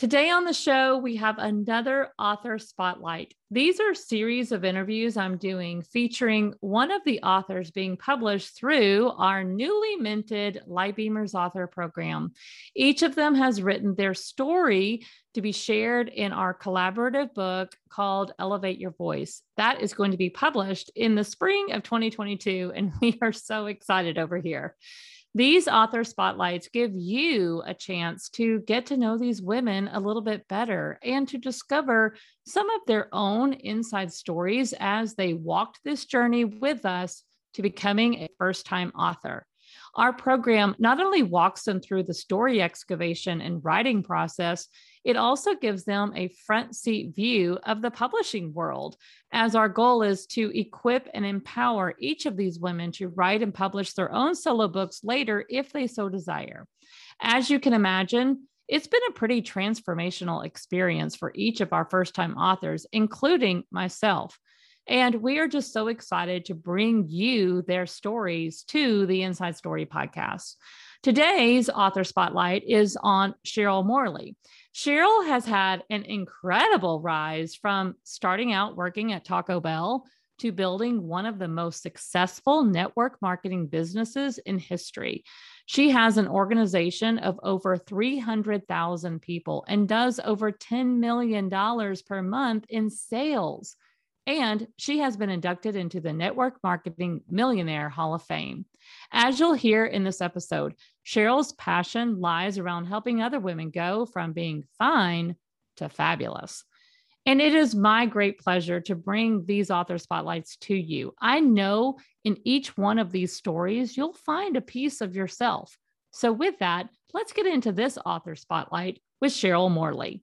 Today on the show, we have another author spotlight. These are series of interviews I'm doing featuring one of the authors being published through our newly minted Lightbeamers author program. Each of them has written their story to be shared in our collaborative book called Elevate Your Voice. That is going to be published in the spring of 2022, and we are so excited over here. These author spotlights give you a chance to get to know these women a little bit better and to discover some of their own inside stories as they walked this journey with us to becoming a first time author. Our program not only walks them through the story excavation and writing process, it also gives them a front seat view of the publishing world, as our goal is to equip and empower each of these women to write and publish their own solo books later if they so desire. As you can imagine, it's been a pretty transformational experience for each of our first time authors, including myself. And we are just so excited to bring you their stories to the Inside Story podcast. Today's author spotlight is on Sheryl Morley. Sheryl has had an incredible rise from starting out working at Taco Bell to building one of the most successful network marketing businesses in history. She has an organization of over 300,000 people and does over $10 million per month in sales. And she has been inducted into the Network Marketing Millionaire Hall of Fame. As you'll hear in this episode, Sheryl's passion lies around helping other women go from being fine to fabulous. And it is my great pleasure to bring these author spotlights to you. I know in each one of these stories, you'll find a piece of yourself. So, with that, let's get into this author spotlight with Sheryl Morley.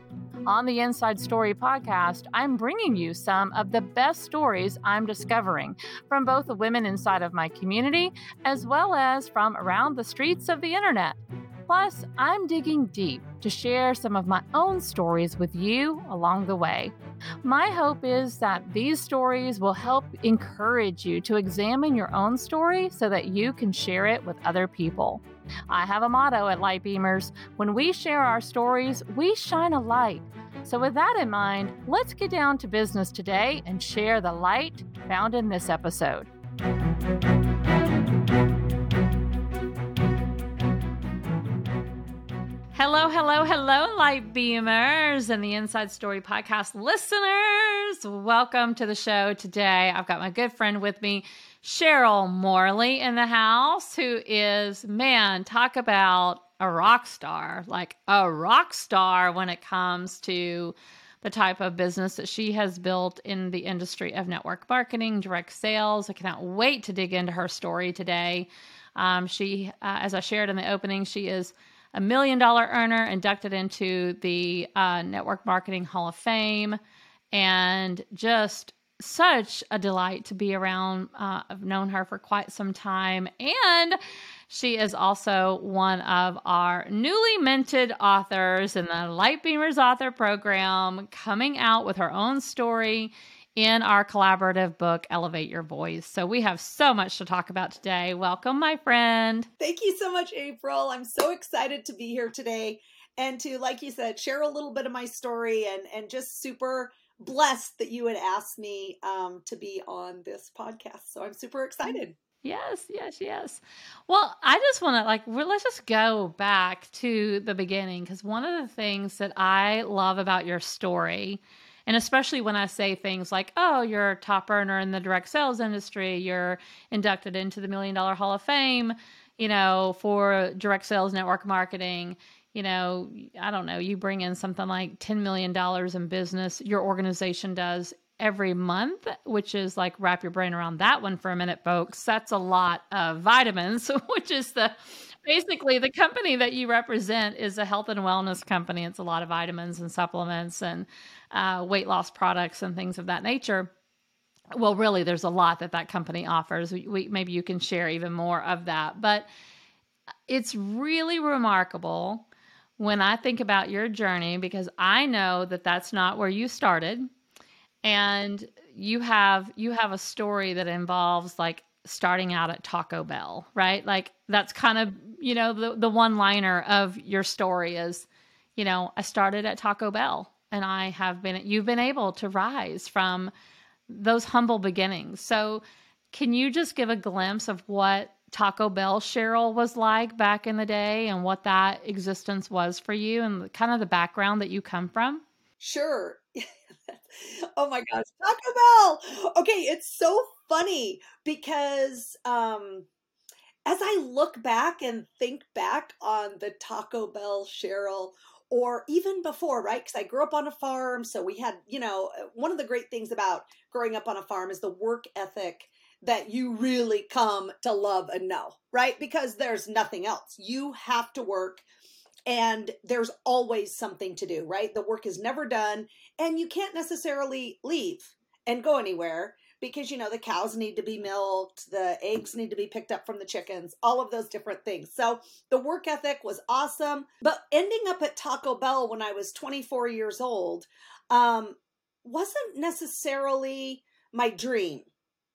On the Inside Story podcast, I'm bringing you some of the best stories I'm discovering from both the women inside of my community as well as from around the streets of the internet. Plus, I'm digging deep to share some of my own stories with you along the way. My hope is that these stories will help encourage you to examine your own story so that you can share it with other people. I have a motto at Lightbeamers when we share our stories, we shine a light. So, with that in mind, let's get down to business today and share the light found in this episode. Hello, hello, hello, light beamers and the Inside Story podcast listeners. Welcome to the show today. I've got my good friend with me, Sheryl Morley, in the house, who is, man, talk about a rock star, like a rock star when it comes to the type of business that she has built in the industry of network marketing, direct sales. I cannot wait to dig into her story today. Um, she, uh, as I shared in the opening, she is a million dollar earner, inducted into the uh, Network Marketing Hall of Fame, and just such a delight to be around. Uh, I've known her for quite some time, and she is also one of our newly minted authors in the Lightbeamers Author Program, coming out with her own story in our collaborative book, Elevate Your Voice. So we have so much to talk about today. Welcome, my friend. Thank you so much, April. I'm so excited to be here today and to, like you said, share a little bit of my story and, and just super blessed that you had asked me um, to be on this podcast. So I'm super excited. Yes, yes, yes. Well, I just want to like let's just go back to the beginning because one of the things that I love about your story and especially when I say things like, oh, you're a top earner in the direct sales industry, you're inducted into the Million Dollar Hall of Fame, you know, for direct sales network marketing. You know, I don't know, you bring in something like $10 million in business, your organization does every month, which is like wrap your brain around that one for a minute, folks. That's a lot of vitamins, which is the basically the company that you represent is a health and wellness company. It's a lot of vitamins and supplements and uh, weight loss products and things of that nature. Well, really, there's a lot that that company offers. We, we, maybe you can share even more of that. But it's really remarkable when I think about your journey because I know that that's not where you started. And you have you have a story that involves like starting out at Taco Bell, right? Like that's kind of, you know, the the one liner of your story is, you know, I started at Taco Bell and I have been you've been able to rise from those humble beginnings. So can you just give a glimpse of what Taco Bell Sheryl was like back in the day and what that existence was for you and kind of the background that you come from? Sure. oh my gosh, Taco Bell. Okay, it's so funny because um as I look back and think back on the Taco Bell Sheryl or even before, right? Because I grew up on a farm. So we had, you know, one of the great things about growing up on a farm is the work ethic that you really come to love and know, right? Because there's nothing else. You have to work and there's always something to do, right? The work is never done and you can't necessarily leave and go anywhere because you know the cows need to be milked, the eggs need to be picked up from the chickens, all of those different things. So the work ethic was awesome, but ending up at Taco Bell when I was 24 years old um, wasn't necessarily my dream.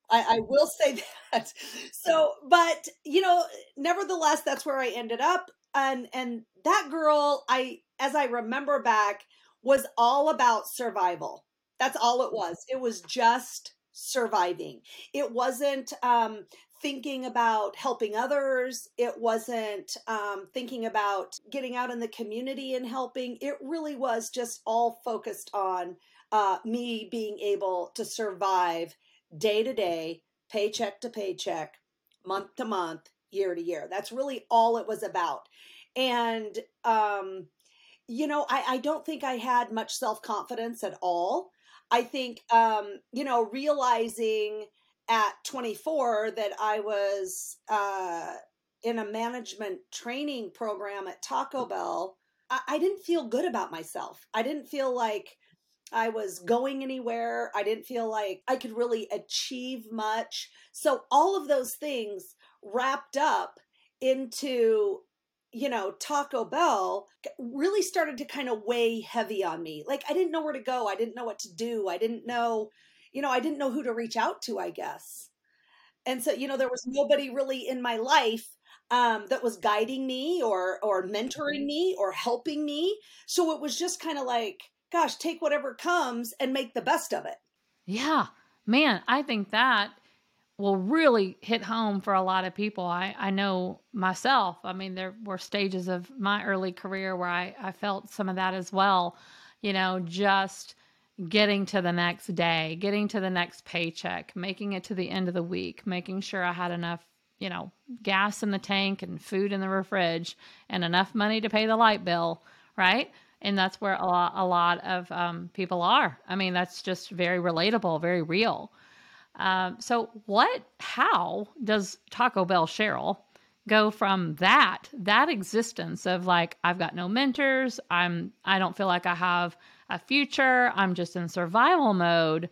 I, I will say that. So, but you know, nevertheless, that's where I ended up, and and that girl, I as I remember back, was all about survival. That's all it was. It was just surviving. It wasn't um, thinking about helping others. It wasn't um, thinking about getting out in the community and helping. It really was just all focused on uh, me being able to survive day to day, paycheck to paycheck, month to month, year to year. That's really all it was about. And, um, you know, I, I don't think I had much self confidence at all. I think, um, you know, realizing at 24 that I was uh, in a management training program at Taco Bell, I, I didn't feel good about myself. I didn't feel like I was going anywhere. I didn't feel like I could really achieve much. So, all of those things wrapped up into you know, Taco Bell really started to kind of weigh heavy on me. Like I didn't know where to go. I didn't know what to do. I didn't know, you know, I didn't know who to reach out to, I guess. And so, you know, there was nobody really in my life um, that was guiding me or or mentoring me or helping me. So it was just kind of like, gosh, take whatever comes and make the best of it. Yeah. Man, I think that will really hit home for a lot of people. I, I know myself. I mean, there were stages of my early career where I, I felt some of that as well. You know, just getting to the next day, getting to the next paycheck, making it to the end of the week, making sure I had enough, you know, gas in the tank and food in the fridge and enough money to pay the light bill, right? And that's where a lot, a lot of um, people are. I mean, that's just very relatable, very real. Um, so, what, how does Taco Bell Sheryl go from that, that existence of like, I've got no mentors, I'm, I don't feel like I have a future, I'm just in survival mode,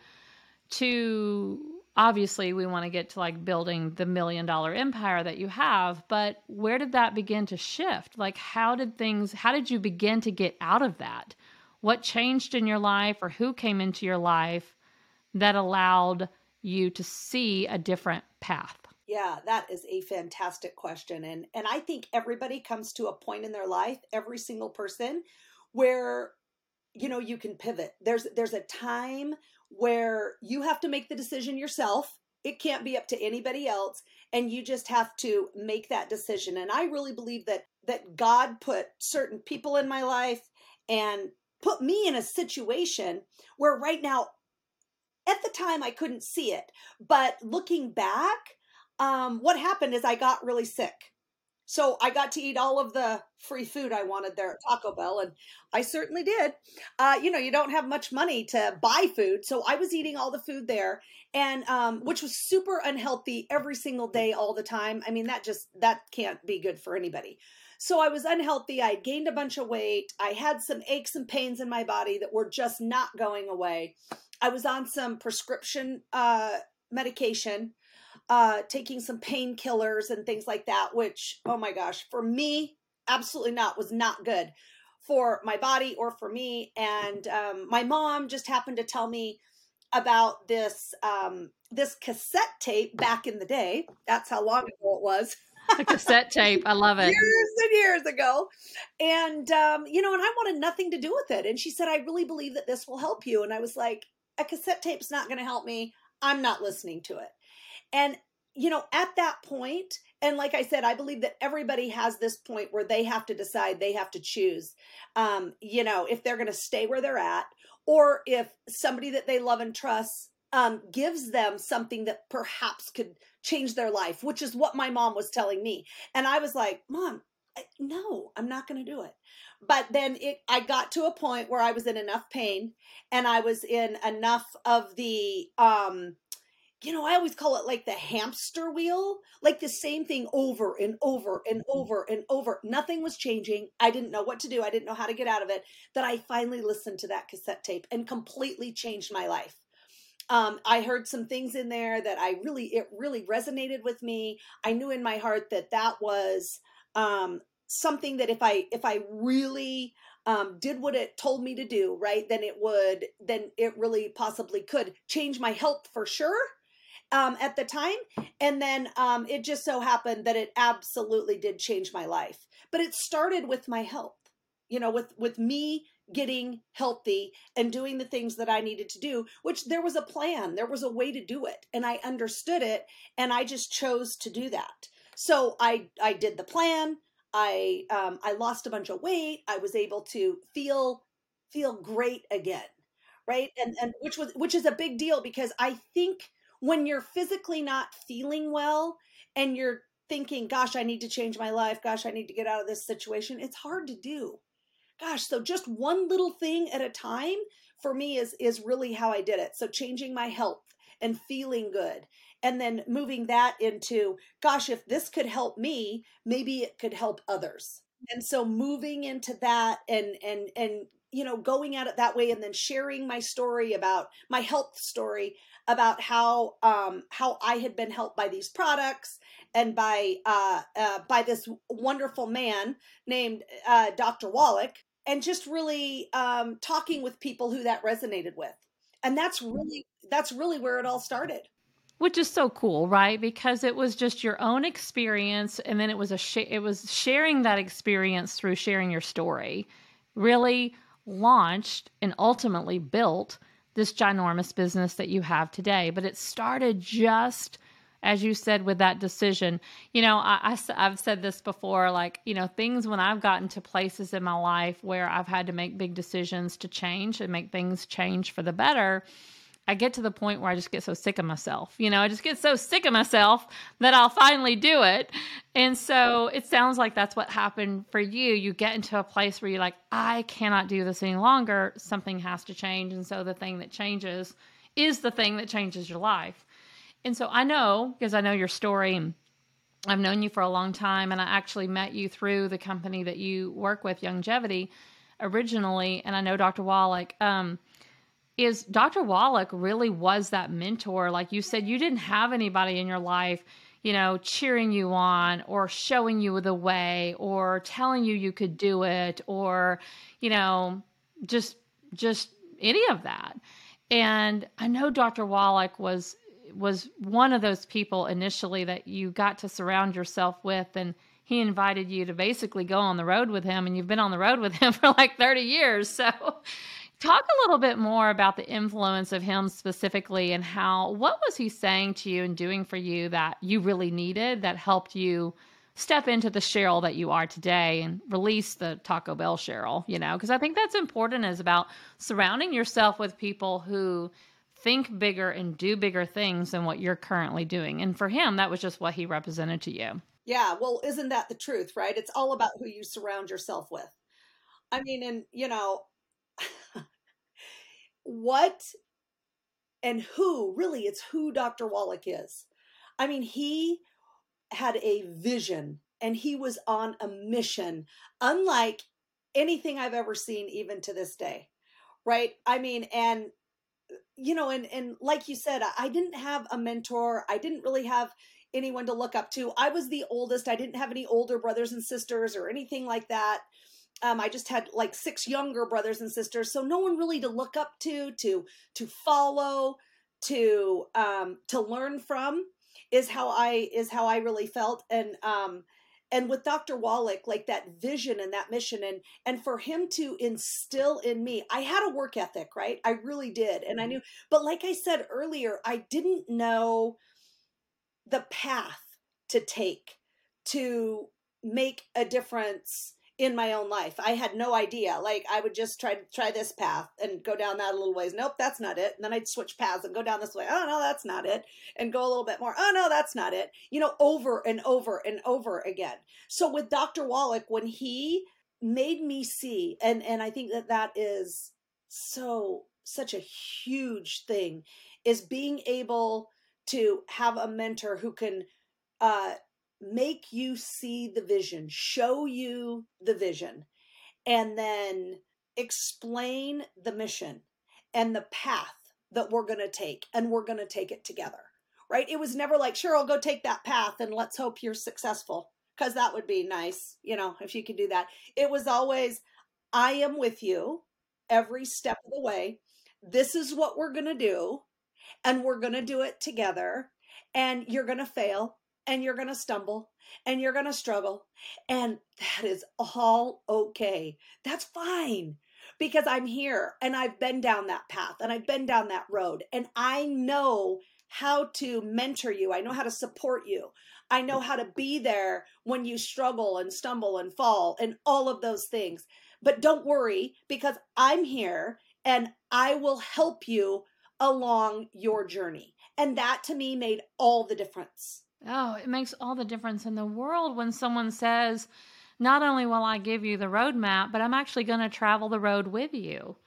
to obviously we want to get to like building the million dollar empire that you have, but where did that begin to shift? Like, how did things, how did you begin to get out of that? What changed in your life or who came into your life that allowed you to see a different path? Yeah, that is a fantastic question. And and I think everybody comes to a point in their life, every single person, where you know you can pivot. There's there's a time where you have to make the decision yourself. It can't be up to anybody else and you just have to make that decision. And I really believe that that God put certain people in my life and put me in a situation where right now at the time I couldn't see it, but looking back, um, what happened is I got really sick. So I got to eat all of the free food I wanted there at Taco Bell, and I certainly did. Uh, you know, you don't have much money to buy food, so I was eating all the food there, and um, which was super unhealthy every single day, all the time. I mean, that just that can't be good for anybody. So I was unhealthy. I gained a bunch of weight. I had some aches and pains in my body that were just not going away. I was on some prescription uh, medication, uh, taking some painkillers and things like that, which, oh my gosh, for me, absolutely not, was not good for my body or for me. And um, my mom just happened to tell me about this um, this cassette tape back in the day. That's how long ago it was. a cassette tape. I love it. Years and years ago. And, um, you know, and I wanted nothing to do with it. And she said, I really believe that this will help you. And I was like, a cassette tape's not going to help me. I'm not listening to it. And, you know, at that point, and like I said, I believe that everybody has this point where they have to decide, they have to choose, um, you know, if they're going to stay where they're at or if somebody that they love and trust um, gives them something that perhaps could change their life, which is what my mom was telling me. And I was like, Mom, no, I'm not going to do it. But then it, I got to a point where I was in enough pain and I was in enough of the, um, you know, I always call it like the hamster wheel, like the same thing over and over and mm-hmm. over and over. Nothing was changing. I didn't know what to do. I didn't know how to get out of it. That I finally listened to that cassette tape and completely changed my life. Um, I heard some things in there that I really, it really resonated with me. I knew in my heart that that was um, something that if I, if I really um, did what it told me to do, right, then it would, then it really possibly could change my health for sure um, at the time. And then um, it just so happened that it absolutely did change my life. But it started with my health, you know, with with me getting healthy and doing the things that I needed to do, which there was a plan, there was a way to do it, and I understood it, and I just chose to do that. So I I did the plan. I um, I lost a bunch of weight. I was able to feel feel great again, right? And and which was which is a big deal because I think when you're physically not feeling well and you're thinking, gosh, I need to change my life, gosh, I need to get out of this situation, it's hard to do. Gosh, so just one little thing at a time for me is is really how I did it. So changing my health and feeling good and then moving that into gosh if this could help me maybe it could help others and so moving into that and and and you know going at it that way and then sharing my story about my health story about how um, how I had been helped by these products and by uh, uh, by this wonderful man named uh, Dr. Wallach, and just really um, talking with people who that resonated with, and that's really that's really where it all started. Which is so cool, right? Because it was just your own experience, and then it was a sh- it was sharing that experience through sharing your story, really launched and ultimately built this ginormous business that you have today. But it started just as you said with that decision you know I, have said this before like you know things when i've gotten to places in my life where i've had to make big decisions to change and make things change for the better I get to the point where I just get so sick of myself. You know, I just get so sick of myself that I'll finally do it. And so it sounds like that's what happened for you. You get into a place where you're like, I cannot do this any longer. Something has to change. And so the thing that changes is the thing that changes your life. And so I know, because I know your story, I've known you for a long time, and I actually met you through the company that you work with, Youngevity, originally. And I know Dr. Wallach. Um, is Dr. Wallach really was that mentor. Like you said, you didn't have anybody in your life, you know, cheering you on or showing you the way or telling you you could do it or, you know, just just any of that. And I know Dr. Wallach was was one of those people initially that you got to surround yourself with and he invited you to basically go on the road with him and you've been on the road with him for like 30 years. So Talk a little bit more about the influence of him specifically and how, what was he saying to you and doing for you that you really needed that helped you step into the Sheryl that you are today and release the Taco Bell Sheryl, you know? Because I think that's important is about surrounding yourself with people who think bigger and do bigger things than what you're currently doing. And for him, that was just what he represented to you. Yeah, well, isn't that the truth, right? It's all about who you surround yourself with. I mean, and you know, what and who really it's who Dr. Wallach is. I mean, he had a vision and he was on a mission unlike anything I've ever seen even to this day. Right? I mean, and you know, and and like you said, I didn't have a mentor. I didn't really have anyone to look up to. I was the oldest. I didn't have any older brothers and sisters or anything like that. Um, I just had like six younger brothers and sisters, so no one really to look up to, to to follow, to um, to learn from is how I is how I really felt. And um, and with Dr. Wallach, like that vision and that mission, and and for him to instill in me, I had a work ethic, right? I really did, and I mm-hmm. knew. But like I said earlier, I didn't know the path to take to make a difference in my own life. I had no idea. Like I would just try to try this path and go down that a little ways. Nope, that's not it. And then I'd switch paths and go down this way. Oh no, that's not it. And go a little bit more. Oh no, that's not it. You know, over and over and over again. So with Dr. Wallach, when he made me see, and and I think that that is so such a huge thing, is being able to have a mentor who can uh make you see the vision, show you the vision, and then explain the mission and the path that we're going to take, and we're going to take it together. Right? It was never like, Sheryl, go take that path and let's hope you're successful. Because that would be nice, you know, if you could do that. It was always, I am with you every step of the way. This is what we're going to do, and we're going to do it together. And you're going to fail, and you're going to stumble and you're going to struggle. And that is all okay. That's fine because I'm here and I've been down that path and I've been down that road and I know how to mentor you. I know how to support you. I know how to be there when you struggle and stumble and fall and all of those things. But don't worry because I'm here and I will help you along your journey. And that to me made all the difference. Oh, it makes all the difference in the world when someone says, not only will I give you the roadmap, but I'm actually going to travel the road with you.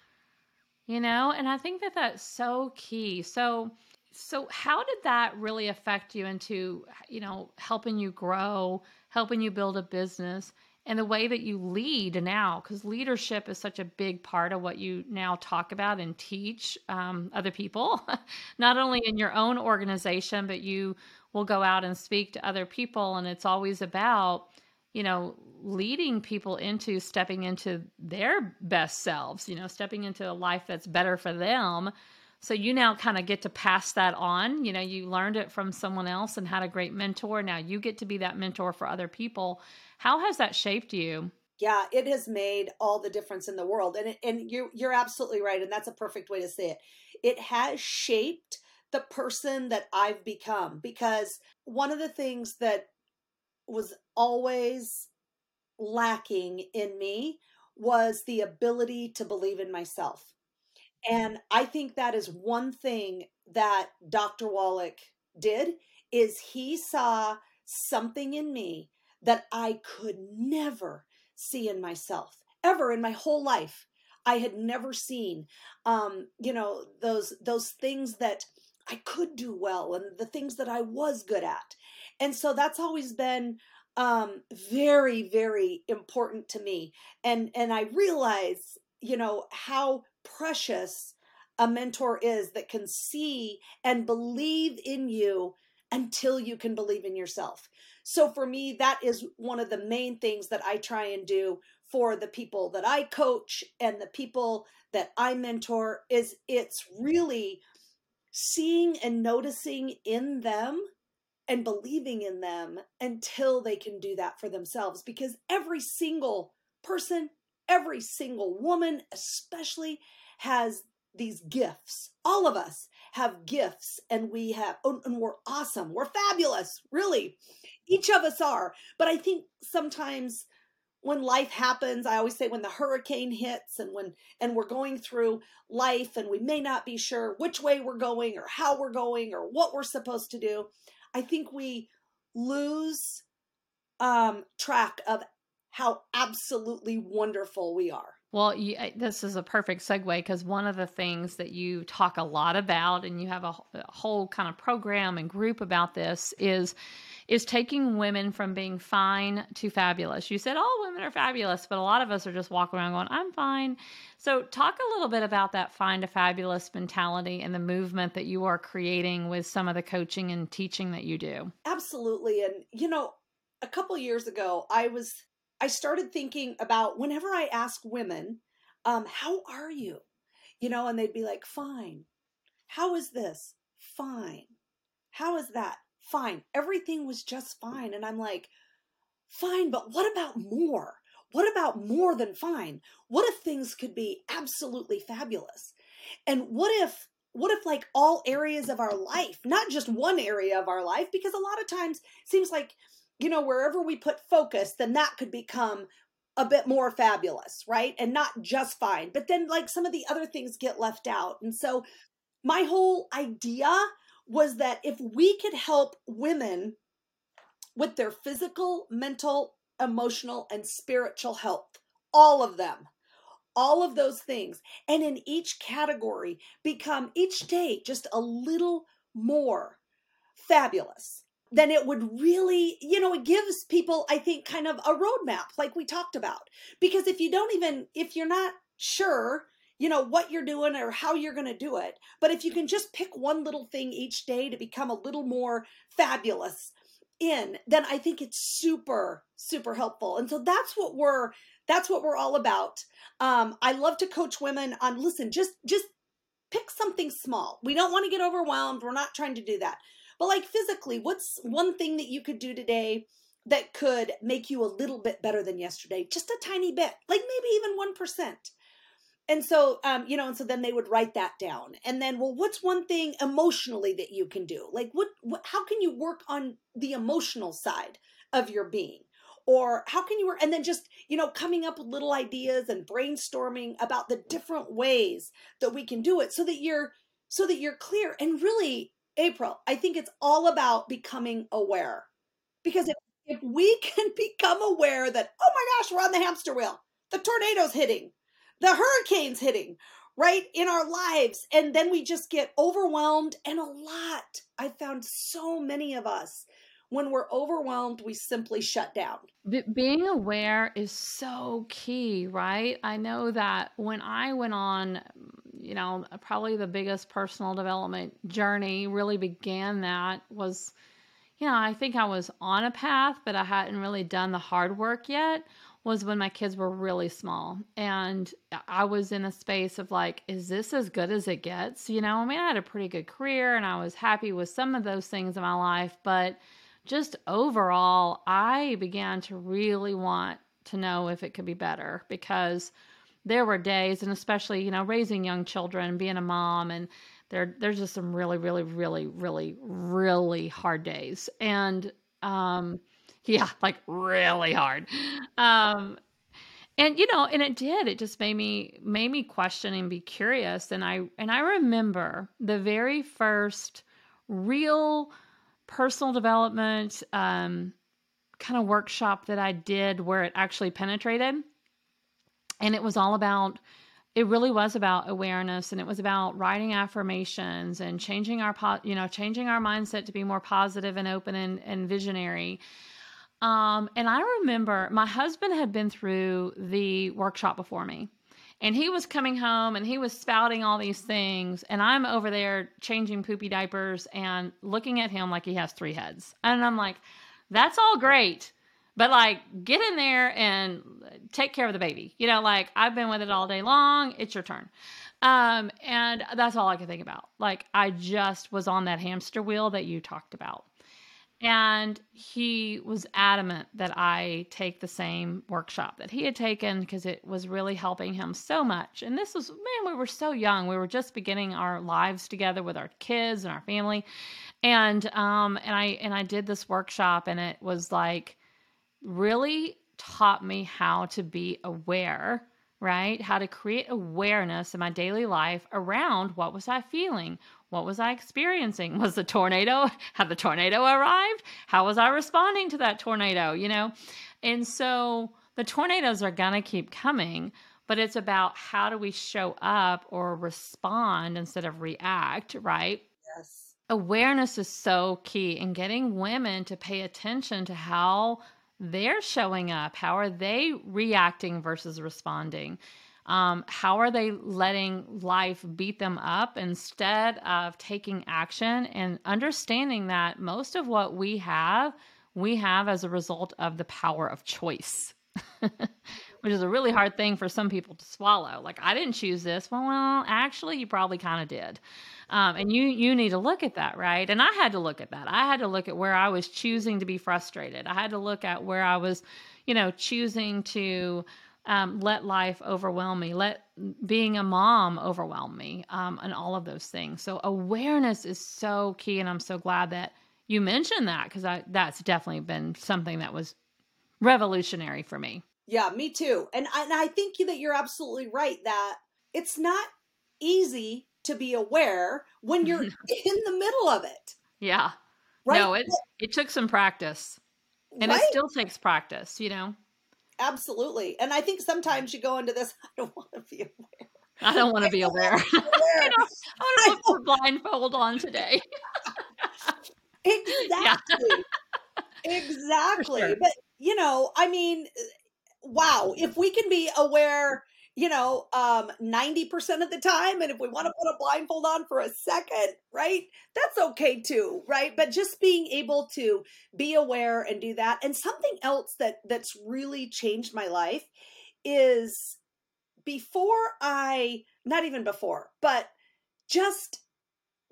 You know, and I think that that's so key. So, so how did that really affect you into, you know, helping you grow, helping you build a business? and the way that you lead now, because leadership is such a big part of what you now talk about and teach um, other people, not only in your own organization, but you will go out and speak to other people. And it's always about, you know, leading people into stepping into their best selves, you know, stepping into a life that's better for them. So you now kind of get to pass that on. You know, you learned it from someone else and had a great mentor. Now you get to be that mentor for other people. How has that shaped you? Yeah, it has made all the difference in the world. And and you you're absolutely right and that's a perfect way to say it. It has shaped the person that I've become because one of the things that was always lacking in me was the ability to believe in myself. And I think that is one thing that Dr. Wallach did is he saw something in me that I could never see in myself ever in my whole life. I had never seen, um, you know, those those things that I could do well and the things that I was good at, and so that's always been um, very very important to me. And and I realize, you know, how precious a mentor is that can see and believe in you until you can believe in yourself. So for me, that is one of the main things that I try and do for the people that I coach and the people that I mentor is it's really seeing and noticing in them and believing in them until they can do that for themselves because every single person, every single woman especially has these gifts. All of us have gifts and we have oh, and we're awesome. We're fabulous, really each of us are. But I think sometimes when life happens, I always say when the hurricane hits and when and we're going through life and we may not be sure which way we're going or how we're going or what we're supposed to do, I think we lose um track of how absolutely wonderful we are. Well, you, this is a perfect segue because one of the things that you talk a lot about, and you have a, a whole kind of program and group about this, is is taking women from being fine to fabulous. You said all women are fabulous, but a lot of us are just walking around going, I'm fine. So, talk a little bit about that fine to fabulous mentality and the movement that you are creating with some of the coaching and teaching that you do. Absolutely. And, you know, a couple years ago, I was, I started thinking about whenever I ask women, um, how are you? You know, and they'd be like, fine. How is this? Fine. How is that? Fine. Everything was just fine. And I'm like, fine, but what about more? What about more than fine? What if things could be absolutely fabulous? And what if what if like all areas of our life, not just one area of our life because a lot of times seems like you know wherever we put focus then that could become a bit more fabulous, right? And not just fine. But then like some of the other things get left out. And so my whole idea was that if we could help women with their physical, mental, emotional, and spiritual health, all of them, all of those things, and in each category become each day just a little more fabulous, then it would really, you know, it gives people, I think, kind of a roadmap, like we talked about. Because if you don't even, if you're not sure you know what you're doing or how you're going to do it but if you can just pick one little thing each day to become a little more fabulous in then i think it's super super helpful and so that's what we're that's what we're all about. Um i love to coach women on listen just just pick something small. We don't want to get overwhelmed we're not trying to do that but like physically what's one thing that you could do today that could make you a little bit better than yesterday? Just a tiny bit like maybe even 1% and so um you know and so then they would write that down. And then well what's one thing emotionally that you can do? Like what, what how can you work on the emotional side of your being? Or how can you work and then just you know coming up with little ideas and brainstorming about the different ways that we can do it so that you're so that you're clear. And really april i think it's all about becoming aware. Because if, if we can become aware that oh my gosh we're on the hamster wheel. The tornado's hitting the hurricanes hitting right in our lives and then we just get overwhelmed and a lot i found so many of us when we're overwhelmed we simply shut down. Being aware is so key right? I know that when i went on you know probably the biggest personal development journey really began that was you know i think i was on a path but i hadn't really done the hard work yet was when my kids were really small. And I was in a space of like, is this as good as it gets? You know, I mean, I had a pretty good career and I was happy with some of those things in my life, but just overall, I began to really want to know if it could be better because there were days, and especially, you know, raising young children, being a mom, and there, there's just some really, really, really, really, really hard days. And, um, yeah, like really hard. Um, and you know, and it did. It just made me made me question and be curious. And I and I remember the very first real personal development um, kind of workshop that I did where it actually penetrated. And it was all about it really was about awareness and it was about writing affirmations and changing our you know changing our mindset to be more positive and open and, and visionary um, and I remember my husband had been through the workshop before me. And he was coming home and he was spouting all these things. And I'm over there changing poopy diapers and looking at him like he has three heads. And I'm like, that's all great. But like, get in there and take care of the baby. You know, like I've been with it all day long. It's your turn. Um, and that's all I could think about. Like, I just was on that hamster wheel that you talked about. And he was adamant that I take the same workshop that he had taken because it was really helping him so much. And this was, man, we were so young. We were just beginning our lives together with our kids and our family. And um and I and I did this workshop and it was like really taught me how to be aware right? How to create awareness in my daily life around what was I feeling? What was I experiencing? Was the tornado, had the tornado arrived? How was I responding to that tornado, you know? And so the tornadoes are going to keep coming, but it's about how do we show up or respond instead of react, right? Yes. Awareness is so key in getting women to pay attention to how they're showing up. How are they reacting versus responding? Um, how are they letting life beat them up instead of taking action and understanding that most of what we have, we have as a result of the power of choice, which is a really hard thing for some people to swallow. Like, I didn't choose this. Well, well actually, you probably kind of did. Um, and you you need to look at that right and i had to look at that i had to look at where i was choosing to be frustrated i had to look at where i was you know choosing to um, let life overwhelm me, let being a mom overwhelm me, um, and all of those things. So awareness is so key, and I'm so glad that you mentioned that because that's definitely been something that was revolutionary for me. Yeah, me too. And I, and I think that you're absolutely right that it's not easy to be aware when you're in the middle of it. Yeah. Right? No, it it took some practice. And right? it still takes practice, you know. Absolutely. And I think sometimes you go into this, I don't want to be aware. I don't want to be aware. I don't, I don't put the blindfold on today. exactly. Exactly. Sure. But, you know, I mean, wow, if we can be aware you know, um, 90% of the time. And if we want to put a blindfold on for a second, right, that's okay too, right? But just being able to be aware and do that. And something else that that's really changed my life is before I, not even before, but just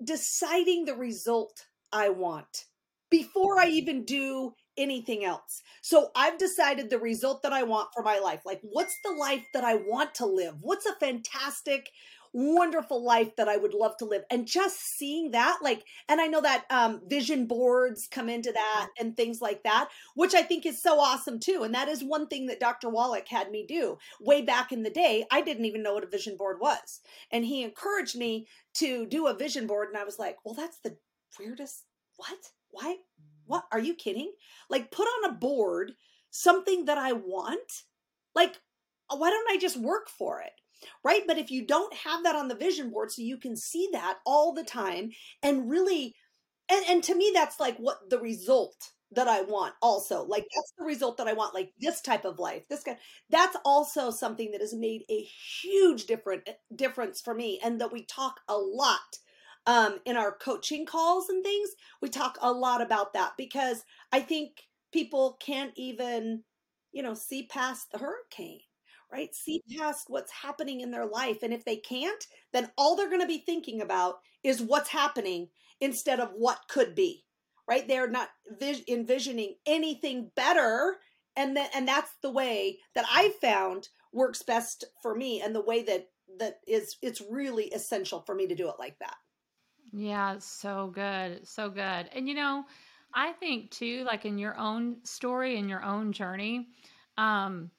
deciding the result I want before I even do anything else. So I've decided the result that I want for my life. Like, what's the life that I want to live? What's a fantastic, wonderful life that I would love to live? And just seeing that, like, and I know that um, vision boards come into that and things like that, which I think is so awesome too. And that is one thing that Dr. Wallach had me do way back in the day. I didn't even know what a vision board was. And he encouraged me to do a vision board. And I was like, well, that's the weirdest. What? Why? What? Are you kidding? Like, put on a board something that I want. Like, uh, why don't I just work for it? Right. But if you don't have that on the vision board, so you can see that all the time and really, and, and to me, that's like what the result that I want also. Like that's the result that I want, like this type of life. This guy that's also something that has made a huge different difference for me and that we talk a lot um, in our coaching calls and things, we talk a lot about that because I think people can't even, you know, see past the hurricane, right? See past what's happening in their life. And if they can't, then all they're going to be thinking about is what's happening instead of what could be, right? They're not vis- envisioning anything better. And, then, and that's the way that I found works best for me and the way that that is it's really essential for me to do it like that yeah, so good. So good. And you know, I think too, like in your own story, and your own journey, um,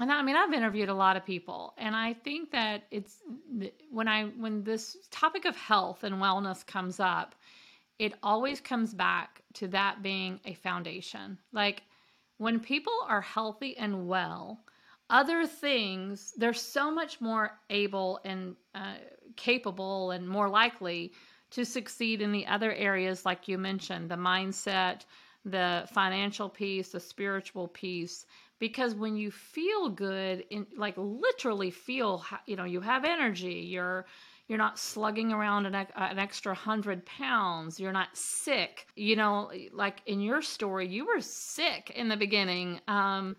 and I mean, I've interviewed a lot of people, and I think that it's when I when this topic of health and wellness comes up, it always comes back to that being a foundation. Like when people are healthy and well, other things they're so much more able and uh, capable and more likely to succeed in the other areas, like you mentioned the mindset, the financial piece, the spiritual piece. Because when you feel good, in, like literally feel, you know, you have energy, you're you're not slugging around an, an, extra hundred pounds. You're not sick. You know, like in your story, you were sick in the beginning. Um,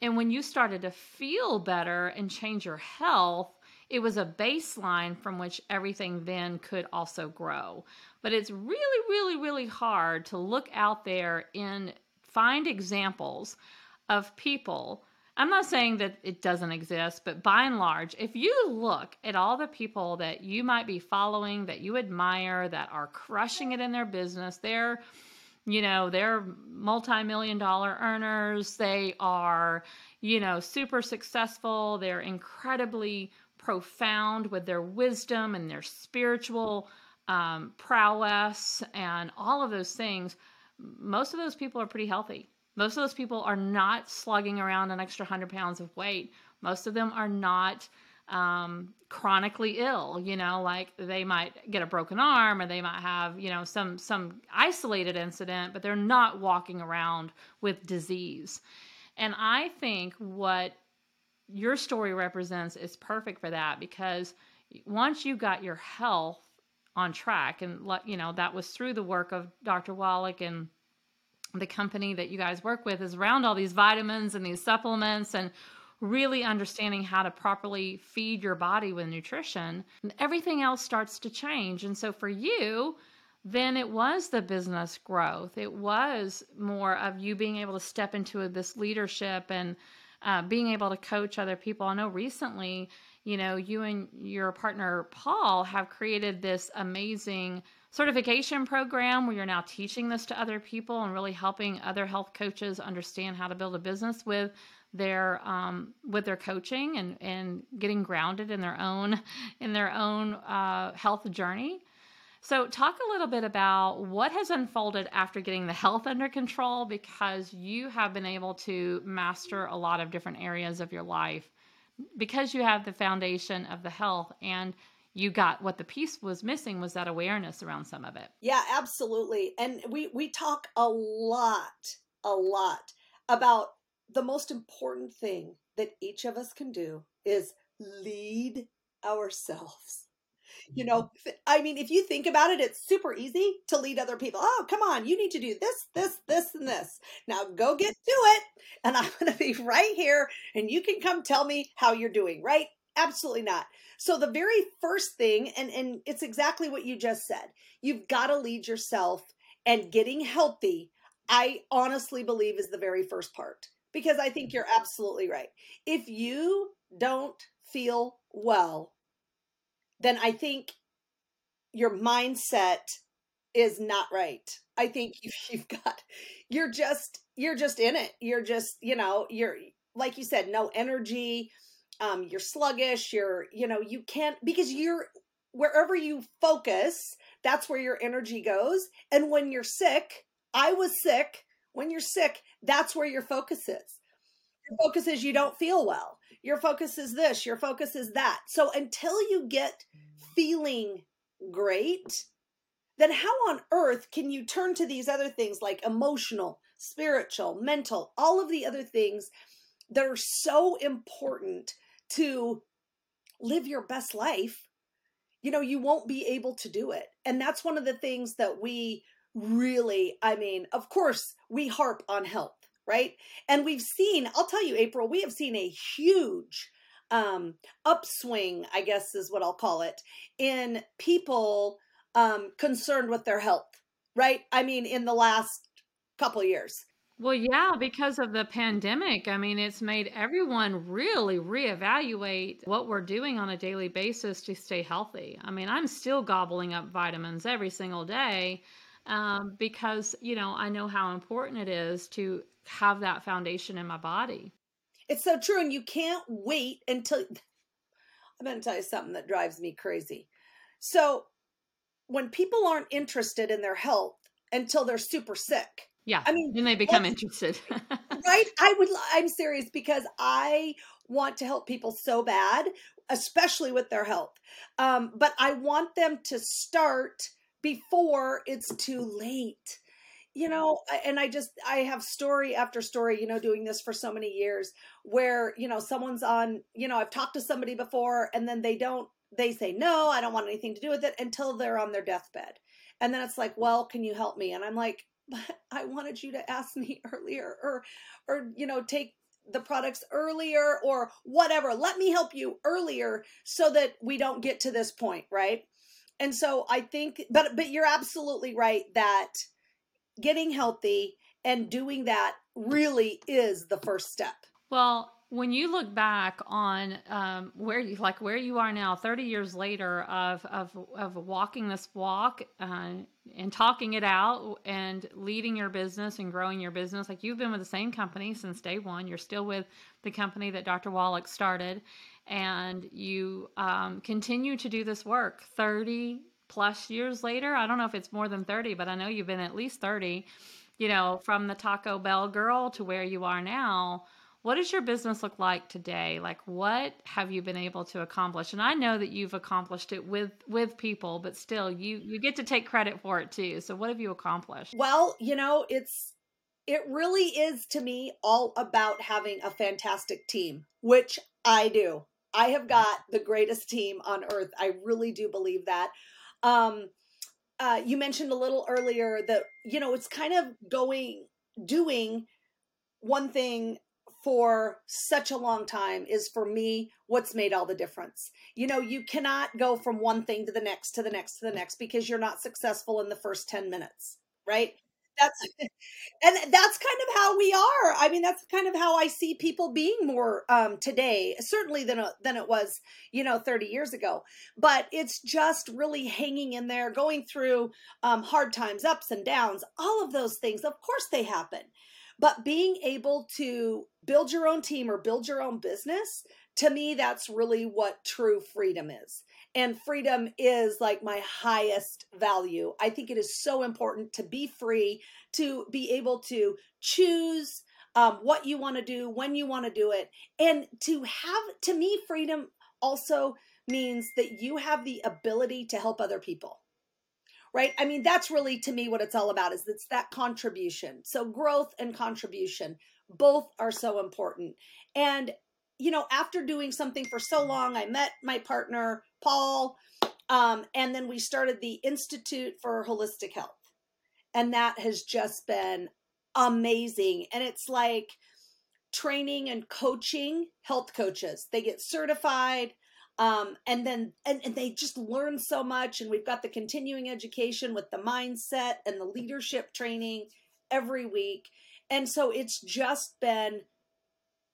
and when you started to feel better and change your health, it was a baseline from which everything then could also grow. But it's really, really, really hard to look out there and find examples of people. I'm not saying that it doesn't exist, but by and large, if you look at all the people that you might be following, that you admire, that are crushing it in their business, they're you know they're multi-million dollar earners they are you know super successful they're incredibly profound with their wisdom and their spiritual um, prowess and all of those things, most of those people are pretty healthy. Most of those people are not slugging around an extra 100 pounds of weight. Most of them are not um, chronically ill you know like they might get a broken arm or they might have you know some some isolated incident but they're not walking around with disease and i think what your story represents is perfect for that because once you got your health on track and you know that was through the work of dr wallach and the company that you guys work with is around all these vitamins and these supplements and really understanding how to properly feed your body with nutrition, everything else starts to change. And so for you, then it was the business growth. It was more of you being able to step into this leadership and uh, being able to coach other people. I know recently, you know, you and your partner Paul have created this amazing certification program where you're now teaching this to other people and really helping other health coaches understand how to build a business with their um, with their coaching and and getting grounded in their own in their own uh, health journey. So, talk a little bit about what has unfolded after getting the health under control because you have been able to master a lot of different areas of your life because you have the foundation of the health and you got what the piece was missing was that awareness around some of it. Yeah, absolutely. And we we talk a lot a lot about the most important thing that each of us can do is lead ourselves. You know. I mean, if you think about it, it's super easy to lead other people. Oh, come on, you need to do this, this, this, and this. Now go get to it. And I'm going to be right here and you can come tell me how you're doing, right? Absolutely not. So the very first thing, and, and it's exactly what you just said, you've got to lead yourself and getting healthy, I honestly believe is the very first part because I think you're absolutely right. If you don't feel well, then I think your mindset is not right. I think you've got you're just you're just in it. You're just, you know, you're like you said, no energy. Um, you're sluggish, you're, you know, you can't because you're wherever you focus, that's where your energy goes. And when you're sick, I was sick when you're sick, that's where your focus is. Your focus is you don't feel well. Your focus is this, your focus is that. So until you get feeling great, then how on earth can you turn to these other things like emotional, spiritual, mental, all of the other things that are so important to live your best life? You know, you won't be able to do it. And that's one of the things that we really, I mean, of course, we harp on health, right? And we've seen, I'll tell you, April, we have seen a huge um, upswing, I guess is what I'll call it, in people um, concerned with their health, right? I mean, in the last couple years. Well, yeah, because of the pandemic. I mean, it's made everyone really reevaluate what we're doing on a daily basis to stay healthy. I mean, I'm still gobbling up vitamins every single day um, because you know I know how important it is to have that foundation in my body. It's so true, and you can't wait until. I'm going to tell you something that drives me crazy. So, when people aren't interested in their health until they're super sick, yeah, I mean, then they become interested, right? I would. I'm serious because I want to help people so bad, especially with their health. Um, but I want them to start before it's too late. You know and i just i have story after story you know doing this for so many years where you know someone's on you know i've talked to somebody before and then they don't they say no i don't want anything to do with it until they're on their deathbed. And then it's like well can you help me? And i'm like but i wanted you to ask me earlier or or you know take the products earlier or whatever. Let me help you earlier so that we don't get to this point right and so I think, but but you're absolutely right that getting healthy and doing that really is the first step. Well, when you look back on um, where you like where you are now 30 years later of of, of walking this walk uh, and talking it out and leading your business and growing your business like you've been with the same company since day one you're still with the company that dr wallach started and you um, continue to do this work 30 plus years later. I don't know if it's more than 30, but I know you've been at least 30, you know, from the Taco Bell girl to where you are now. what does your business look like today? Like what have you been able to accomplish? And I know that you've accomplished it with with people, but still you you get to take credit for it too. So what have you accomplished? Well, you know, it's it really is to me all about having a fantastic team, which I do. I have got the greatest team on earth. I really do believe that. Um uh you mentioned a little earlier that you know, it's kind of going doing one thing for such a long time is for me what's made all the difference. You know, you cannot go from one thing to the next to the next to the next because you're not successful in the first 10 minutes, right? That's and that's kind of how we are. I mean, that's kind of how I see people being more um today, certainly than than it was, you know, 30 years ago. But it's just really hanging in there, going through um hard times, ups and downs, all of those things. Of course they happen but being able to build your own team or build your own business, to me, that's really what true freedom is. And freedom is like my highest value. I think it is so important to be free, to be able to choose um, what you want to do, when you want to do it. And to have, to me, freedom also means that you have the ability to help other people right i mean that's really to me what it's all about is it's that contribution so growth and contribution both are so important and you know after doing something for so long i met my partner paul um, and then we started the institute for holistic health. And that has just been amazing. And it's like training and coaching health coaches. They get certified um, and then and, and they just learn so much. And we've got the continuing education with the mindset and the leadership training every week. And so it's just been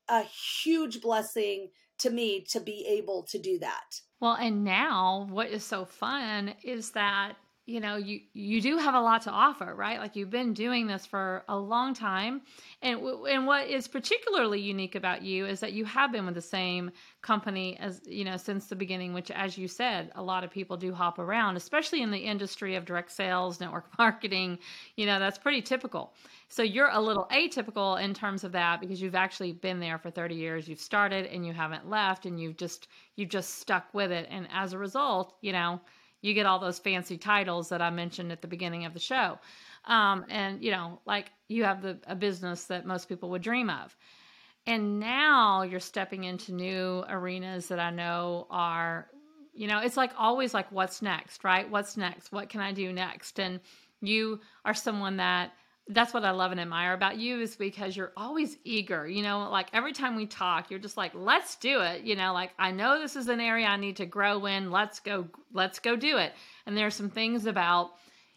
a huge blessing to me to be able to do that well and now what is so fun is that you know you you do have a lot to offer right? Like you've been doing this for a long time. And and what is particularly unique about you is that you have been with the same company as you know since the beginning which as you said a lot of people do hop around especially in the industry of direct sales network marketing. You know that's pretty typical. So you're a little atypical in terms of that because you've actually been there for 30 years. You've started and you haven't left and you've just you've just stuck with it. And as a result you know you get all those fancy titles that I mentioned at the beginning of the show. Um, and you know, like you have the a business that most people would dream of. And now you're stepping into new arenas that I know are, you know, it's like always like what's next, right? What's next? What can I do next? And you are someone that that's what I love and admire about you is because you're always eager. You know, like every time we talk, you're just like, let's do it. You know, like I know this is an area I need to grow in. Let's go, let's go do it. And there's some things about,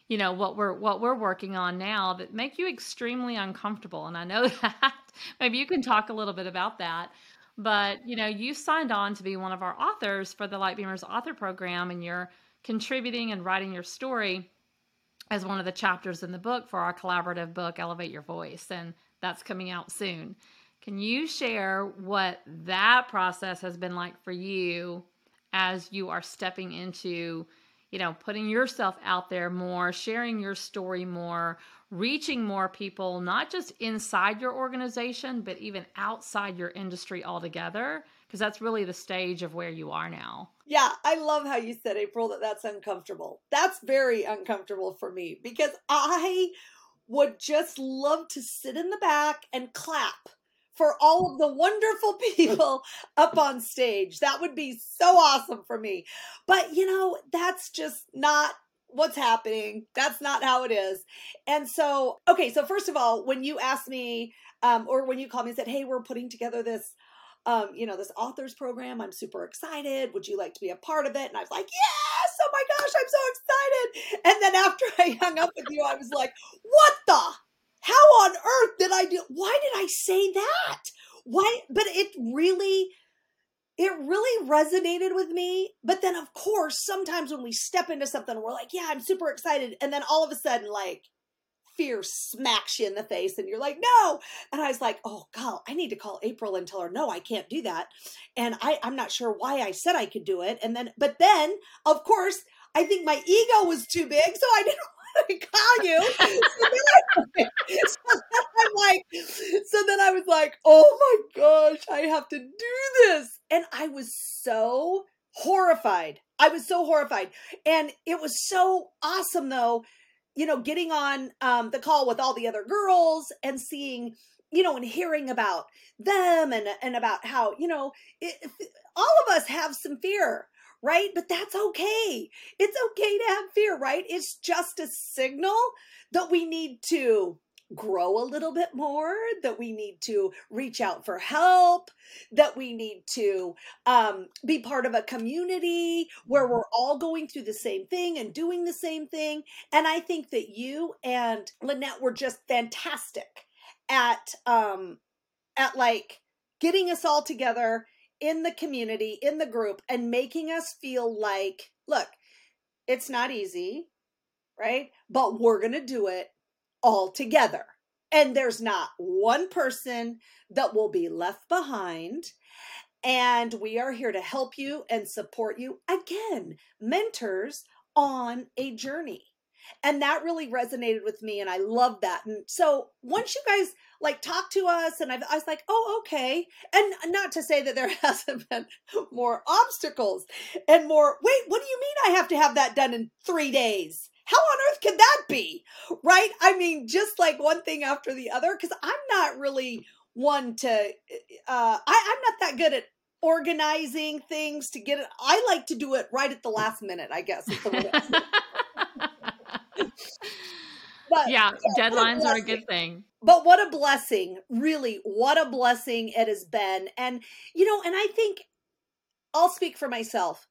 you know, what we're what we're working on now that make you extremely uncomfortable. And I know that. Maybe you can talk a little bit about that. But, you know, you signed on to be one of our authors for the Lightbeamers author program and you're contributing and writing your story as one of the chapters in the book for our collaborative book, Elevate Your Voice, and that's coming out soon. Can you share what that process has been like for you as you are stepping into, you know, putting yourself out there more, sharing your story more, reaching more people, not just inside your organization, but even outside your industry altogether? Because that's really the stage of where you are now. Yeah, I love how you said, April, that that's uncomfortable. That's very uncomfortable for me because I would just love to sit in the back and clap for all of the wonderful people up on stage. That would be so awesome for me. But, you know, that's just not what's happening. That's not how it is. And so, okay, so first of all, when you asked me, um, or when you called me and said, hey, we're putting together this um, you know, this authors program. I'm super excited. Would you like to be a part of it? And I was like, yes, oh my gosh, I'm so excited. And then after I hung up with you, I was like, what the? How on earth did I do? Why did I say that? Why? But it really, it really resonated with me. But then, of course, sometimes when we step into something, we're like, yeah, I'm super excited. And then all of a sudden, like, fear smacks you in the face and you're like, no. And I was like, oh God, I need to call April and tell her, no, I can't do that. And I, I'm not sure why I said I could do it. And then, but then, of course, I think my ego was too big, so I didn't want to call you. so, then I, so then I'm like, so then I was like, oh my gosh, I have to do this. And I was so horrified. I was so horrified. And it was so awesome though, you know, getting on um, the call with all the other girls and seeing, you know, and hearing about them and and about how, you know, it, all of us have some fear right? But that's okay. It's okay to have fear, right? It's just a signal that we need to grow a little bit more, that we need to reach out for help, that we need to um, be part of a community where we're all going through the same thing and doing the same thing. And I think that you and Lynette were just fantastic at um, at like getting us all together in the community, in the group, and making us feel like, look, it's not easy, right? But we're going to do it all together. And there's not one person that will be left behind. And we are here to help you and support you. Again, mentors on a journey. And that really resonated with me. And I love that. And so once you guys like talk to us, and I, I was like, oh, okay. And not to say that there hasn't been more obstacles and more, wait, what do you mean I have to have that done in three days? How on earth could that be? Right? I mean, just like one thing after the other, because I'm not really one to, uh, I, I'm not that good at organizing things to get it. I like to do it right at the last minute, I guess. but yeah, yeah deadlines are a good thing. But what a blessing, really, what a blessing it has been. And, you know, and I think I'll speak for myself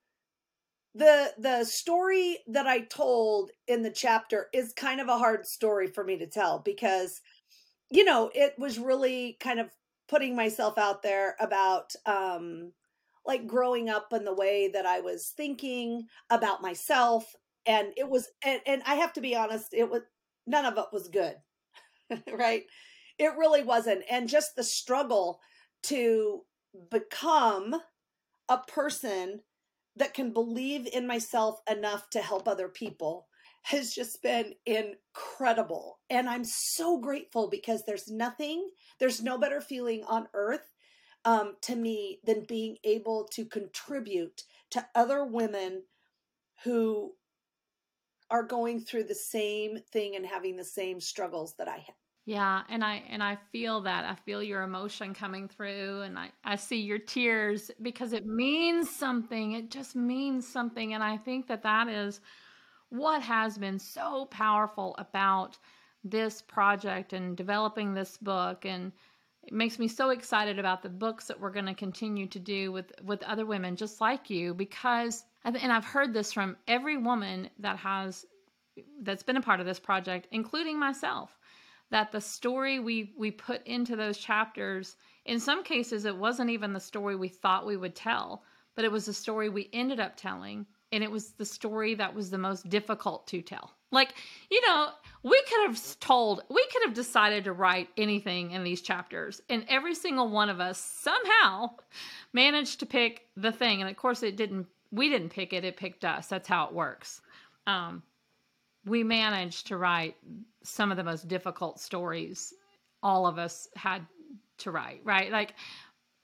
the the story that I told in the chapter is kind of a hard story for me to tell because you know it was really kind of putting myself out there about um like growing up in the way that I was thinking about myself. And it was and, and I have to be honest it was none of it was good right? It really wasn't. And just the struggle to become a person that can believe in myself enough to help other people has just been incredible. And I'm so grateful because there's nothing, there's no better feeling on earth um, to me than being able to contribute to other women who are going through the same thing and having the same struggles that I have. Yeah, and I and I feel that. I feel your emotion coming through and I I see your tears because it means something. It just means something and I think that that is what has been so powerful about this project and developing this book and it makes me so excited about the books that we're going to continue to do with with other women just like you because and I've heard this from every woman that has that's been a part of this project including myself that the story we we put into those chapters in some cases it wasn't even the story we thought we would tell but it was the story we ended up telling and it was the story that was the most difficult to tell. Like you know we could have told we could have decided to write anything in these chapters and every single one of us somehow managed to pick the thing and of course it didn't we didn't pick it it picked us. That's how it works. Um, we managed to write some of the most difficult stories all of us had to write, right? Like,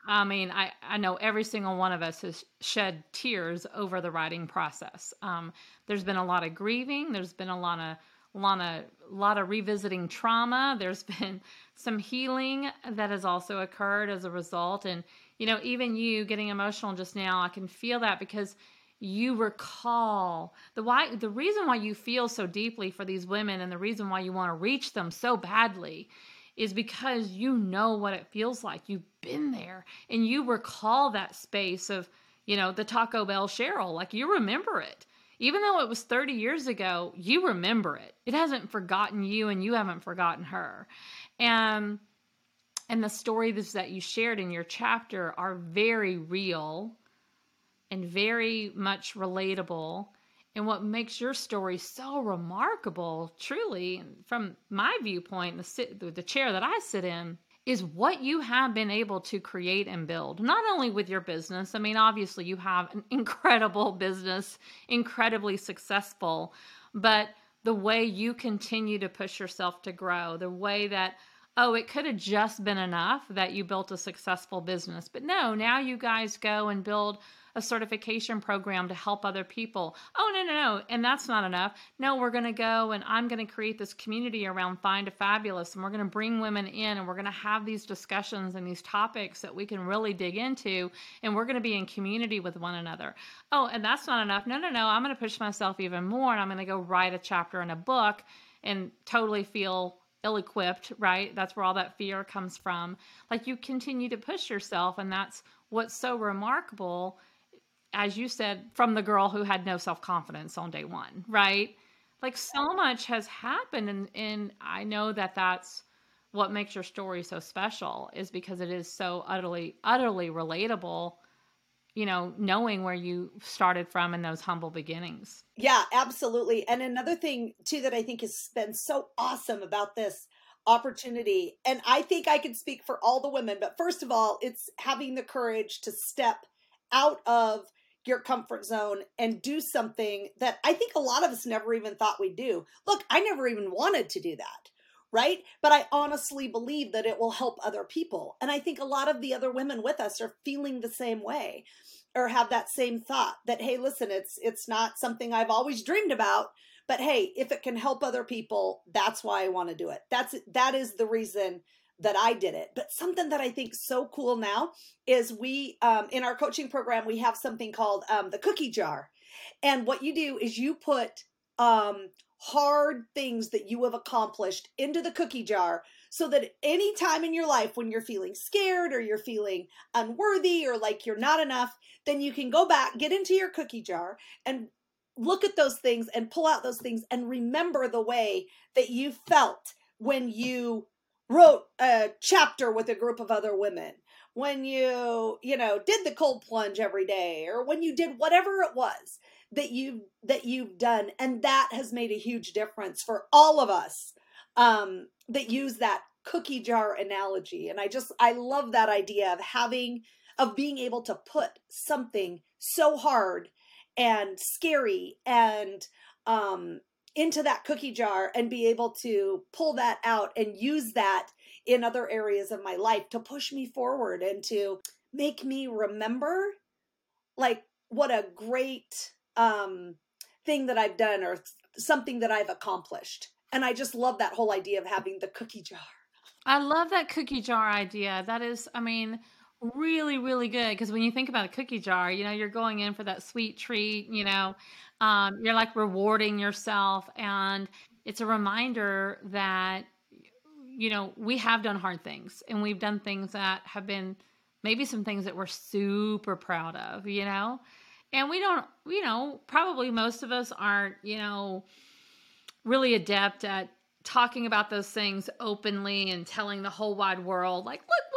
I mean, I, I know every single one of us has shed tears over the writing process. Um, there's been a lot of grieving. There's been a lot of lot of lot of revisiting trauma. There's been some healing that has also occurred as a result. And you know, even you getting emotional just now, I can feel that because you recall. The why the reason why you feel so deeply for these women and the reason why you want to reach them so badly is because you know what it feels like. You've been there and you recall that space of you know the taco bell Sheryl like you remember it. Even though it was 30 years ago you remember it. It hasn't forgotten you and you haven't forgotten her. And and the stories that you shared in your chapter are very real and very much relatable. And what makes your story so remarkable, truly, from my viewpoint, the, sit, the chair that I sit in, is what you have been able to create and build, not only with your business. I mean, obviously, you have an incredible business, incredibly successful, but the way you continue to push yourself to grow, the way that oh, it could have just been enough that you built a successful business. But no, now you guys go and build a certification program to help other people. Oh, no, no, no. And that's not enough. No, we're going to go and I'm going to create this community around Fine to Fabulous and we're going to bring women in and we're going to have these discussions and these topics that we can really dig into and we're going to be in community with one another. Oh, and that's not enough. No, no, no. I'm going to push myself even more and I'm going to go write a chapter in a book and totally feel ill equipped, right? That's where all that fear comes from. Like you continue to push yourself, and that's what's so remarkable as you said, from the girl who had no self confidence on day one, right? Like so much has happened, and and I know that that's what makes your story so special is because it is so utterly utterly relatable you know knowing where you started from in those humble beginnings. Yeah absolutely. And another thing too that i think has been so awesome about this opportunity and i think i can speak for all the women but first of all it's having the courage to step out of your comfort zone and do something that I think a lot of us never even thought we'd do. Look, I never even wanted to do that, right? But I honestly believe that it will help other people. And I think a lot of the other women with us are feeling the same way or have that same thought that hey, listen, it's it's not something I've always dreamed about, but hey, if it can help other people, that's why I want to do it. That's that is the reason that I did it. But something that I think so cool now is we um, in our coaching program we have something called um, the cookie jar, and what you do is you put um, hard things that you have accomplished into the cookie jar so that any time in your life when you're feeling scared or you're feeling unworthy or like you're not enough then you can go back get into your cookie jar and look at those things and pull out those things and remember the way that you felt when you wrote a chapter with a group of other women. When you you know did the cold plunge every day or when you did whatever it was that you that you've done and that has made a huge difference for all of us um that use that cookie jar analogy. And i just i love that idea of having of being able to put something so hard and scary and um into that cookie jar and be able to pull that out and use that in other areas of my life to push me forward and to make me remember like what a great um thing that I've done or something that I've accomplished. And I just love that whole idea of having the cookie jar. I love that cookie jar idea. That is, I mean, really, really good. Because when you think about a cookie jar, you know, you're going in for that sweet treat, you know, um, you're like rewarding yourself. And it's a reminder that, you know, we have done hard things and we've done things that have been maybe some things that we're super proud of, you know? And we don't, you know, probably most of us aren't, you know, really adept at talking about those things openly and telling the whole wide world, like, look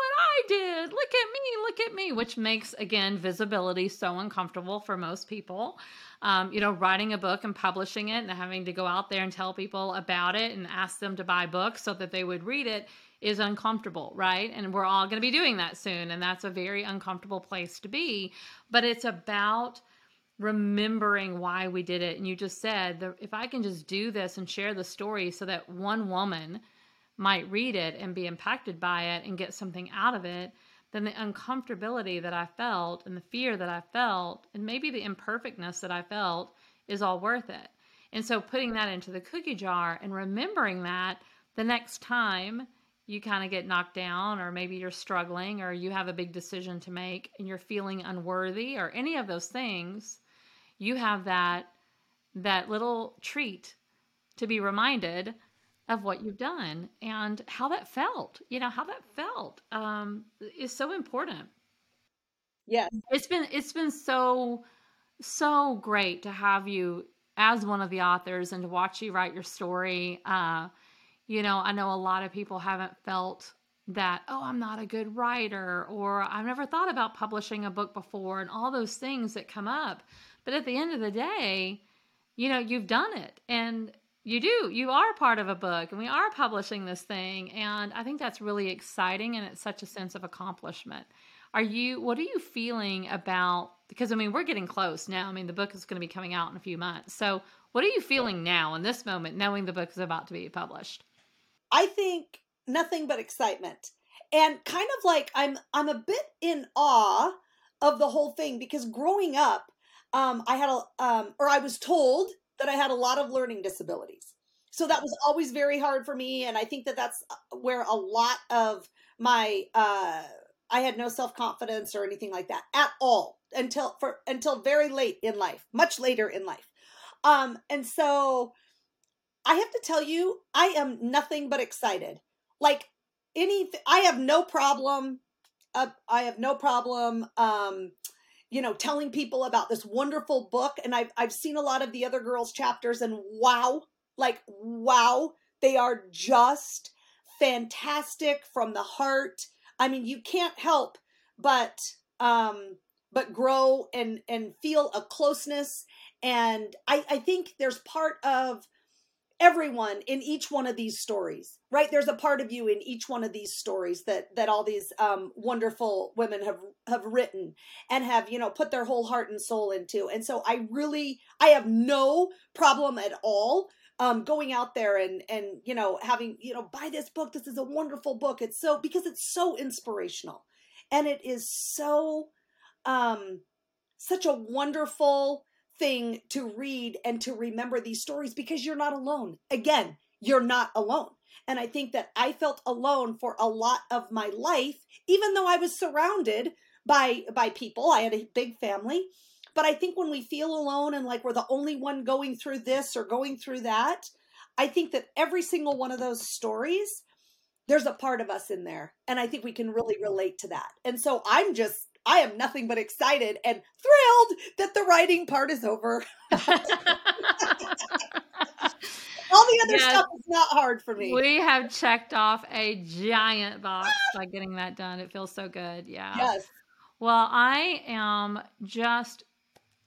Did, look at me, look at me, which makes, again, visibility so uncomfortable for most people um, you know, writing a book and publishing it and having to go out there and tell people about it and ask them to buy books so that they would read it is uncomfortable, right? And we're all going to be doing that soon. And that's a very uncomfortable place to be. But it's about remembering why we did it. And you just said, if I can just do this and share the story so that one woman might read it and be impacted by it and get something out of it, then the uncomfortability that I felt and the fear that I felt, and maybe the imperfectness that I felt, is all worth it. And so putting that into the cookie jar and remembering that the next time you kind of get knocked down, or maybe you're struggling, or you have a big decision to make and you're feeling unworthy, or any of those things, you have that that little treat to be reminded of what you've done and how that felt. You know, how that felt um, is so important. Yes. It's been it's been so so great to have you as one of the authors and to watch you write your story. Uh, you know, I know a lot of people haven't felt that, oh, I'm not a good writer, or I've never thought about publishing a book before, and all those things that come up. But at the end of the day, you know, you've done it. And you do. You are part of a book, and we are publishing this thing. And I think that's really exciting, and it's such a sense of accomplishment. Are you, what are you feeling about? Because I mean, we're getting close now. I mean, the book is going to be coming out in a few months. So, what are you feeling now in this moment, knowing the book is about to be published? I think nothing but excitement. And kind of like I'm I'm a bit in awe of the whole thing because growing up, um, I had a um, or I was told that I had a lot of learning disabilities. So that was always very hard for me, and I think that that's uh, where a lot of my uh, I had no self confidence or anything like that at all until for until very late in life, much later in life. Um, and so I have to tell you, I am nothing but excited. Like any, I have no problem. Uh, I have no problem. Um, you know, telling people about this wonderful book, and I've I've seen a lot of the other girls' chapters, and wow, like wow, they are just fantastic from the heart. I mean, you can't help but um, but grow and and feel a closeness. And I, I think there's part of everyone in each one of these stories right? There's a part of you in each one of these stories that that all these um, wonderful women have have written and have you know put their whole heart and soul into. And so i really i have no problem at all um, going out there and and you know having you know buy this book. This is a wonderful book. It's so because it's so inspirational and it is so um such a wonderful thing to read and to remember these stories because you're not alone again you're not alone and i think that i felt alone for a lot of my life even though i was surrounded by by people i had a big family but I think when we feel alone and like we're the only one going through this or going through that, I think that every single one of those stories, there's a part of us in there. And I think we can really relate to that. And so I'm just, I am nothing but excited and thrilled that the writing part is over. All the other yes. stuff is not hard for me. We have checked off a giant box by getting that done. It feels so good. Yeah. Yes. Well, I am just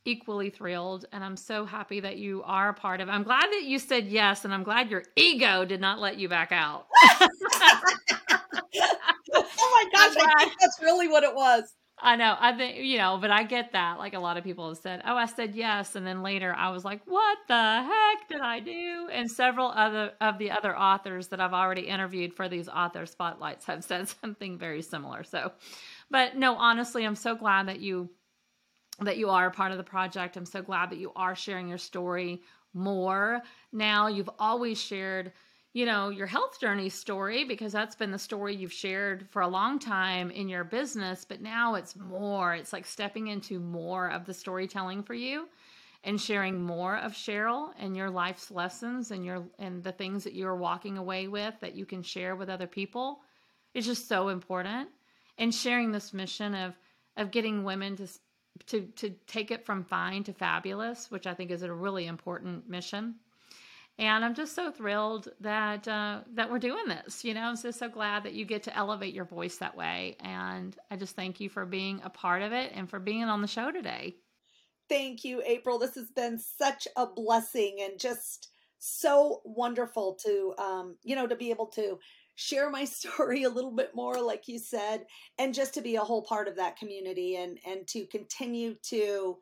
equally thrilled and I'm so happy that you are a part of it. I'm glad that you said yes and I'm glad your ego did not let you back out. oh my gosh, I think that's really what it was. I know. I think, you know, but I get that. Like a lot of people have said, oh, I said yes. And then later I was like, what the heck did I do? And several other of the other authors that I've already interviewed for these author spotlights have said something very similar. So, but no, honestly, I'm so glad that you that you are a part of the project. I'm so glad that you are sharing your story more now. You've always shared, you know, your health journey story because that's been the story you've shared for a long time in your business, but now it's more. It's like stepping into more of the storytelling for you and sharing more of Sheryl and your life's lessons and your and the things that you're walking away with that you can share with other people is just so important. And sharing this mission of of getting women to to to take it from fine to fabulous, which I think is a really important mission. And I'm just so thrilled that uh, that we're doing this. You know, I'm just so glad that you get to elevate your voice that way. And I just thank you for being a part of it and for being on the show today. Thank you, April. This has been such a blessing and just so wonderful to um, you know to be able to share my story a little bit more like you said and just to be a whole part of that community and and to continue to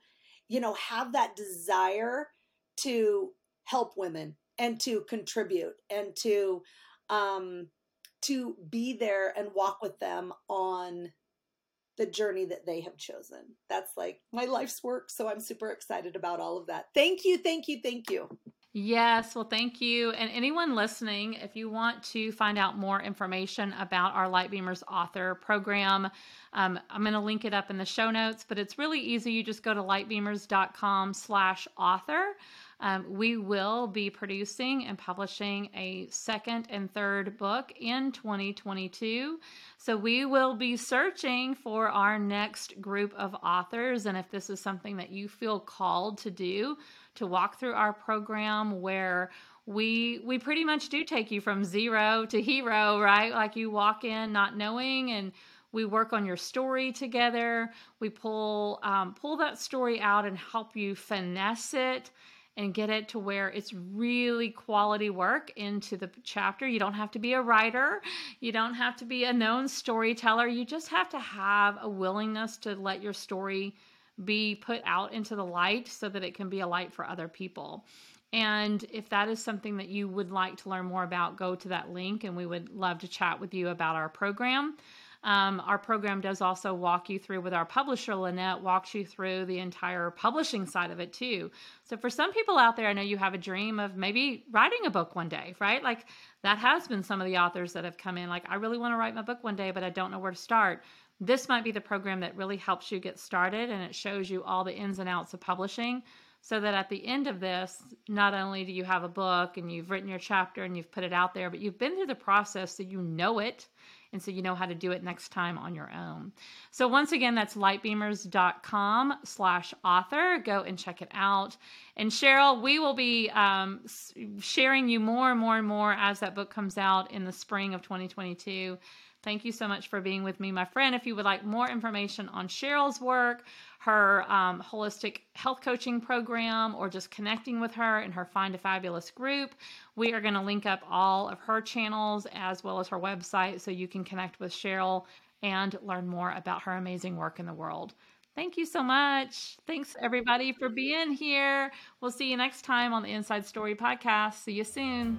you know have that desire to help women and to contribute and to um to be there and walk with them on the journey that they have chosen. That's like my life's work. So I'm super excited about all of that. Thank you, thank you, thank you. Yes, well, thank you. And anyone listening, if you want to find out more information about our Lightbeamers author program, um, I'm going to link it up in the show notes, but it's really easy. You just go to lightbeamers.com slash author. Um, we will be producing and publishing a second and third book in 2022. So we will be searching for our next group of authors. And if this is something that you feel called to do, to walk through our program where we we pretty much do take you from zero to hero, right? Like you walk in not knowing and we work on your story together. We pull um, pull that story out and help you finesse it and get it to where it's really quality work into the chapter. You don't have to be a writer, you don't have to be a known storyteller. You just have to have a willingness to let your story be put out into the light so that it can be a light for other people. And if that is something that you would like to learn more about, go to that link and we would love to chat with you about our program. Um, our program does also walk you through with our publisher, Lynette, walks you through the entire publishing side of it too. So, for some people out there, I know you have a dream of maybe writing a book one day, right? Like that has been some of the authors that have come in, like, I really want to write my book one day, but I don't know where to start. This might be the program that really helps you get started and it shows you all the ins and outs of publishing so that at the end of this, not only do you have a book and you've written your chapter and you've put it out there, but you've been through the process so you know it and so you know how to do it next time on your own. So once again, that's lightbeamers.com slash author. Go and check it out. And Sheryl, we will be um, sharing you more and more and more as that book comes out in the spring of 2022. Thank you so much for being with me, my friend. If you would like more information on Sheryl's work, her um, holistic health coaching program, or just connecting with her in her Fine to Fabulous group, we are going to link up all of her channels as well as her website so you can connect with Sheryl and learn more about her amazing work in the world. Thank you so much. Thanks, everybody, for being here. We'll see you next time on the Inside Story podcast. See you soon.